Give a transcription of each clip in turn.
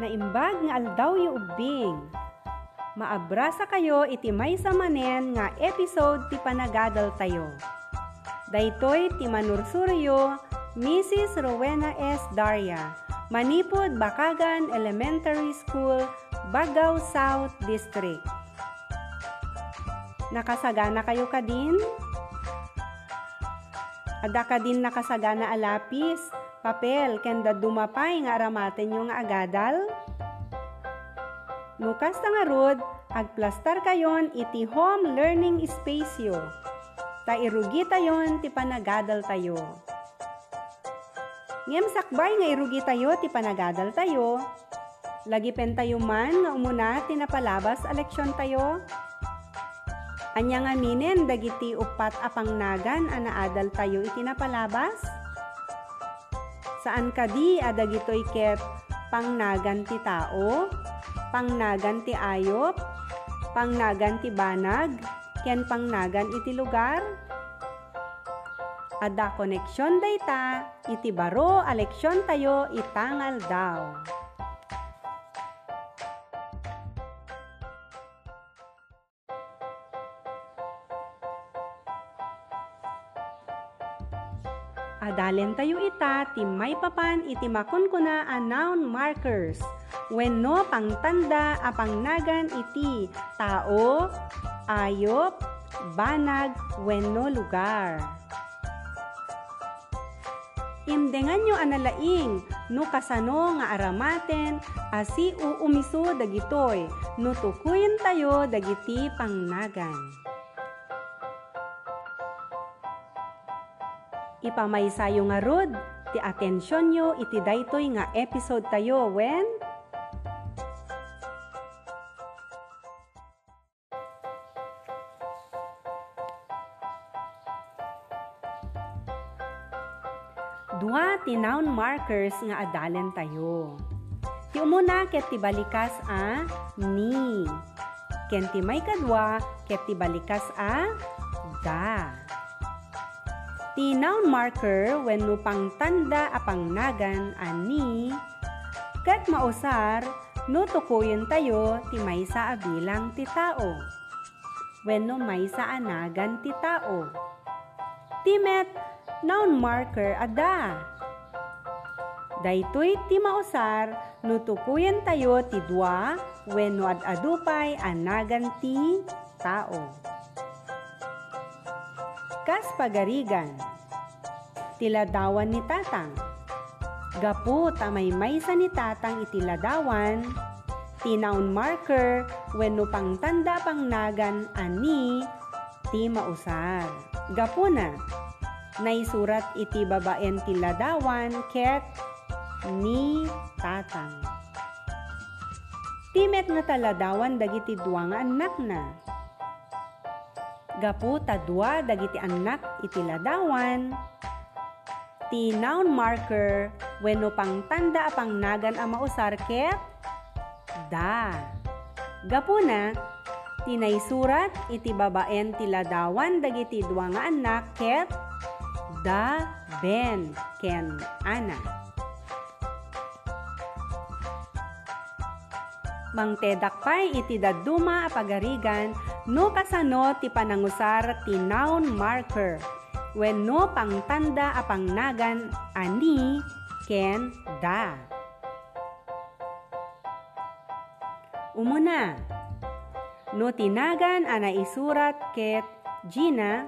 naimbag nga aldaw yu ubing. Maabrasa kayo iti may samanen nga episode ti panagadal tayo. Daytoy ti manursuryo Mrs. Rowena S. Daria, Manipod Bakagan Elementary School, Bagaw South District. Nakasagana kayo kadin? Ada ka din nakasagana alapis, papel, kenda dumapay nga aramaten nga agadal? Nukas nga rod, agplastar kayon iti home learning space yo. Ta irugi tayon ti panagadal tayo. Ngem sakbay nga irugi tayo ti panagadal tayo. Lagi pen tayo man nga umuna tinapalabas a leksyon tayo. Anya nga minen dagiti upat apang nagan anaadal tayo itinapalabas? Saan kadi adagitoy ket pangnagan ti tao, pangnagan ti ayop, pangnagan ti banag, ken pangnagan iti lugar? Ada koneksyon dayta, iti baro aleksyon tayo itangal daw. Adalen tayo ita, ti may papan iti makon kuna a noun markers. When no pangtanda a pangnagan iti tao, ayop, banag, when no lugar. Imdengan nyo analaing, no kasano nga aramaten, asi uumiso dagitoy, no tukuyin tayo dagiti pangnagan. Ipamaysayo nga rod, ti atensyon nyo iti daytoy nga episode tayo when Dua ti noun markers nga adalen tayo. Ti umuna ket ti balikas a ni. Ken ti may kadwa ket ti balikas a da. Ti noun marker when no pangtanda a pangnagan ani ket mausar no tukuyen tayo ti maysa a bilang ti tao. When no maysa anagan ti tao. Ti met noun marker ada. Daytoy ti mausar no tukuyen tayo ti dua when no adupay anagan ti tao. Kas pagarigan, tiladawan ni tatang. Gapu tamay maysa ni tatang itiladawan, tinaon marker when no pangtanda pang nagan ani ti mausar. Gapu na, naisurat iti babaen tiladawan ket ni tatang. Timet nga taladawan dagiti duwa nga anak na gapu tadwa dagiti anak iti ladawan. Ti noun marker wenno pangtanda a pangnagan a mausar ket da. Gapu na tinaisurat iti babaen ti ladawan dagiti duwa nga anak ket da ben ken ana. Mangtedak iti daduma a pagarigan no kasano ti panangusar ti noun marker. When no pangtanda a pangnagan ani ken da. Umuna, no tinagan ana isurat ket Gina,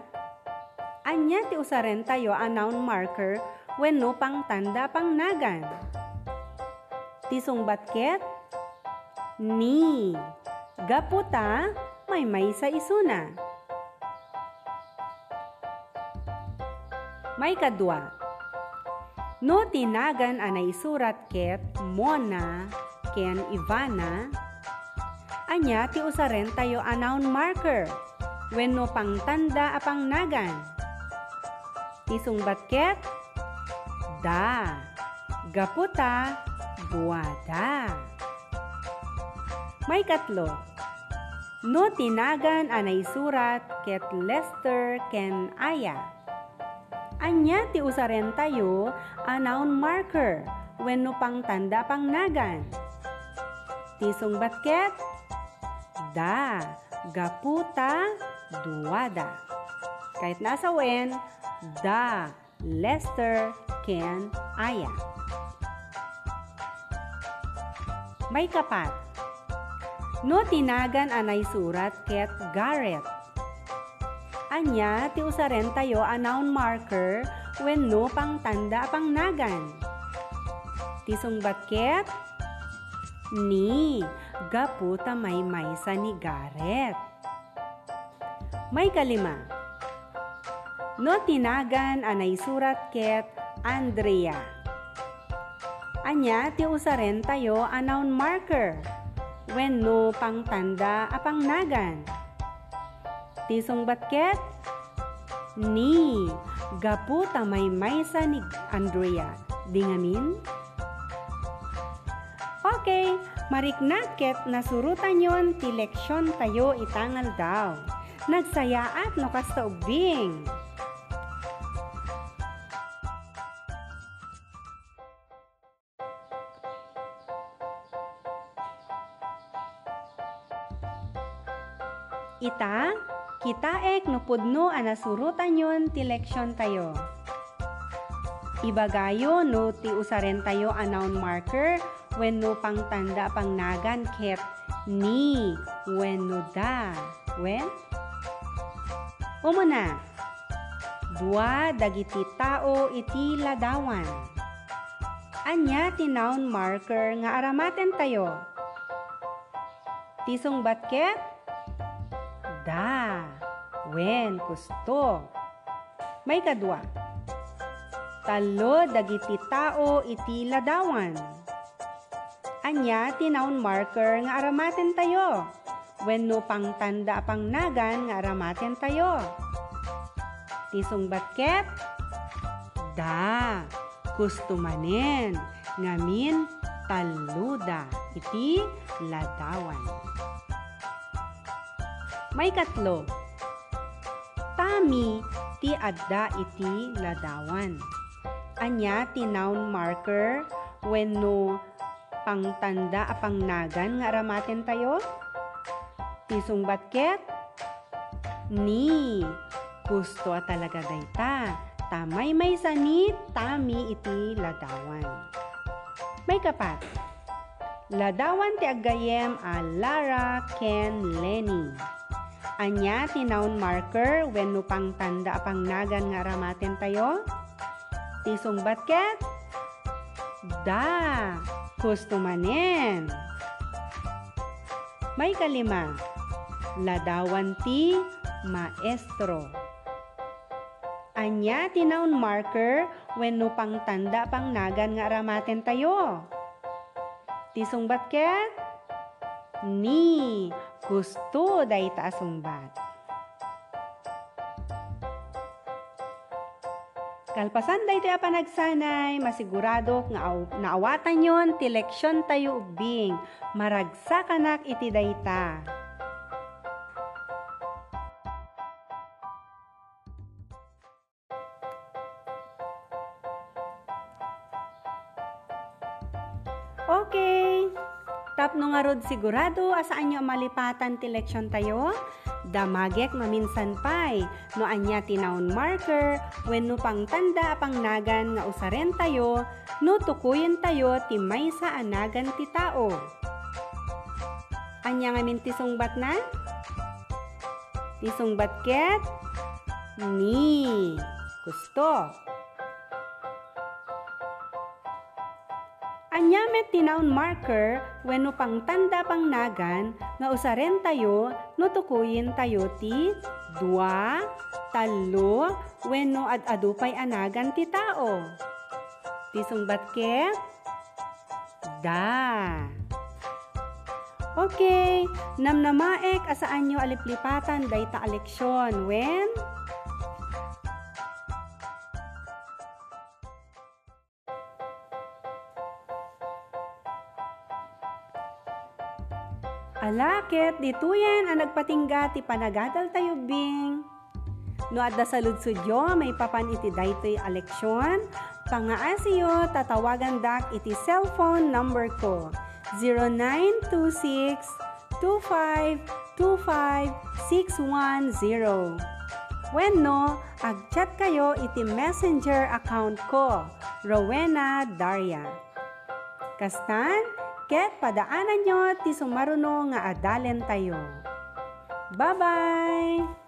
anya ti usaren tayo a noun marker when no pangtanda pangnagan. Ti sungbat ket ni. Gaputa, may may sa isuna. May kadwa. No tinagan anay surat ket Mona ken Ivana. Anya ti usaren tayo a noun marker. When no pangtanda a pangnagan. Ti sungbat ket da. Gaputa buwada. May katlo. No tinagan anay surat ket Lester ken Aya. Anya ti usaren tayo a noun marker when no pang tanda pang nagan. Tisong batket? Da. Gaputa duwada. Kahit nasa when, da, Lester, Ken, Aya. May kapat. No tinagan anay surat ket Garrett. Anya ti usaren tayo a noun marker when no pang tanda pang nagan. Tisong batket? Ni, gaputa may maysa ni Garrett. May kalima. No tinagan anay surat ket Andrea. Anya ti usaren tayo a noun marker when no pang tanda apang nagan. Tisong batket? Ni, gaputa may maysa ni Andrea. Dingamin? Okay, mariknaket nasurutan yon ti leksyon tayo itangal daw. Nagsayaat no kasta ubing. Kita ek no pudno anasurutan yon ti leksyon tayo. Ibagayo no ti usaren tayo a noun marker when no pang tanda pang nagan ket ni when no da. When? Umuna. Dua dagiti tao iti ladawan. Anya ti noun marker nga aramaten tayo. Tisong batket? Da. When gusto. May kadwa. Talo dagiti tao iti ladawan. Anya ti noun marker nga aramaten tayo. When no pang tanda pang nagan nga aramaten tayo. Tisong batket? Da. Gusto manen. Ngamin taluda. Iti ladawan. May katlo. Tami ti adda iti ladawan. Anya ti noun marker when no pangtanda apang nagan nga aramaten tayo? Tisong batket? Ni. Gusto talaga dayta. Tamay may sanit, tami iti ladawan. May kapat. Ladawan ti agayem a Lara, Ken, Lenny. Anya ti noun marker when no pang tanda apang nagan nga ramaten tayo? Tisong batket? Da, gusto manen. May kalima, ladawan ti maestro. Anya ti noun marker when no pang tanda pang nagan nga ramaten tayo? Tisong batket? Ni, gusto day taasumbat. Kalpasan day tayo panagsanay, masigurado nga aw, naawatan yon ti leksyon tayo ubing, maragsa kanak iti dayta. Nga rod sigurado asaan nyo malipatan ti leksyon tayo? Damagek maminsan pay, no anya tinaon marker, when no pang tanda pang nagan nga usaren tayo, no tukuyin tayo ti may sa anagan ti tao. Anya nga min tisungbat na? Tisungbat ket? Ni. Gusto. Anya met tinaon marker when no pang tanda pang nagan nga usaren tayo no tukuyin tayo ti dua, talo, when no ad-adu pay anagan ti tao. Tisungbat ke? Da. Okay, namnamaek asaan nyo aliplipatan dayta aleksyon when? Alakit, dituyan ang nagpatingga ti panagadal tayo bing. No adda sa ludsudyo, may papan iti daytoy aleksyon. Pangaasiyo, tatawagan dak iti cellphone number ko. 0926 2525610 When no, agchat kayo iti messenger account ko, Rowena Daria. Kastan, Ket padaanan nyo, ti sumaruno nga adalen tayo. Bye-bye!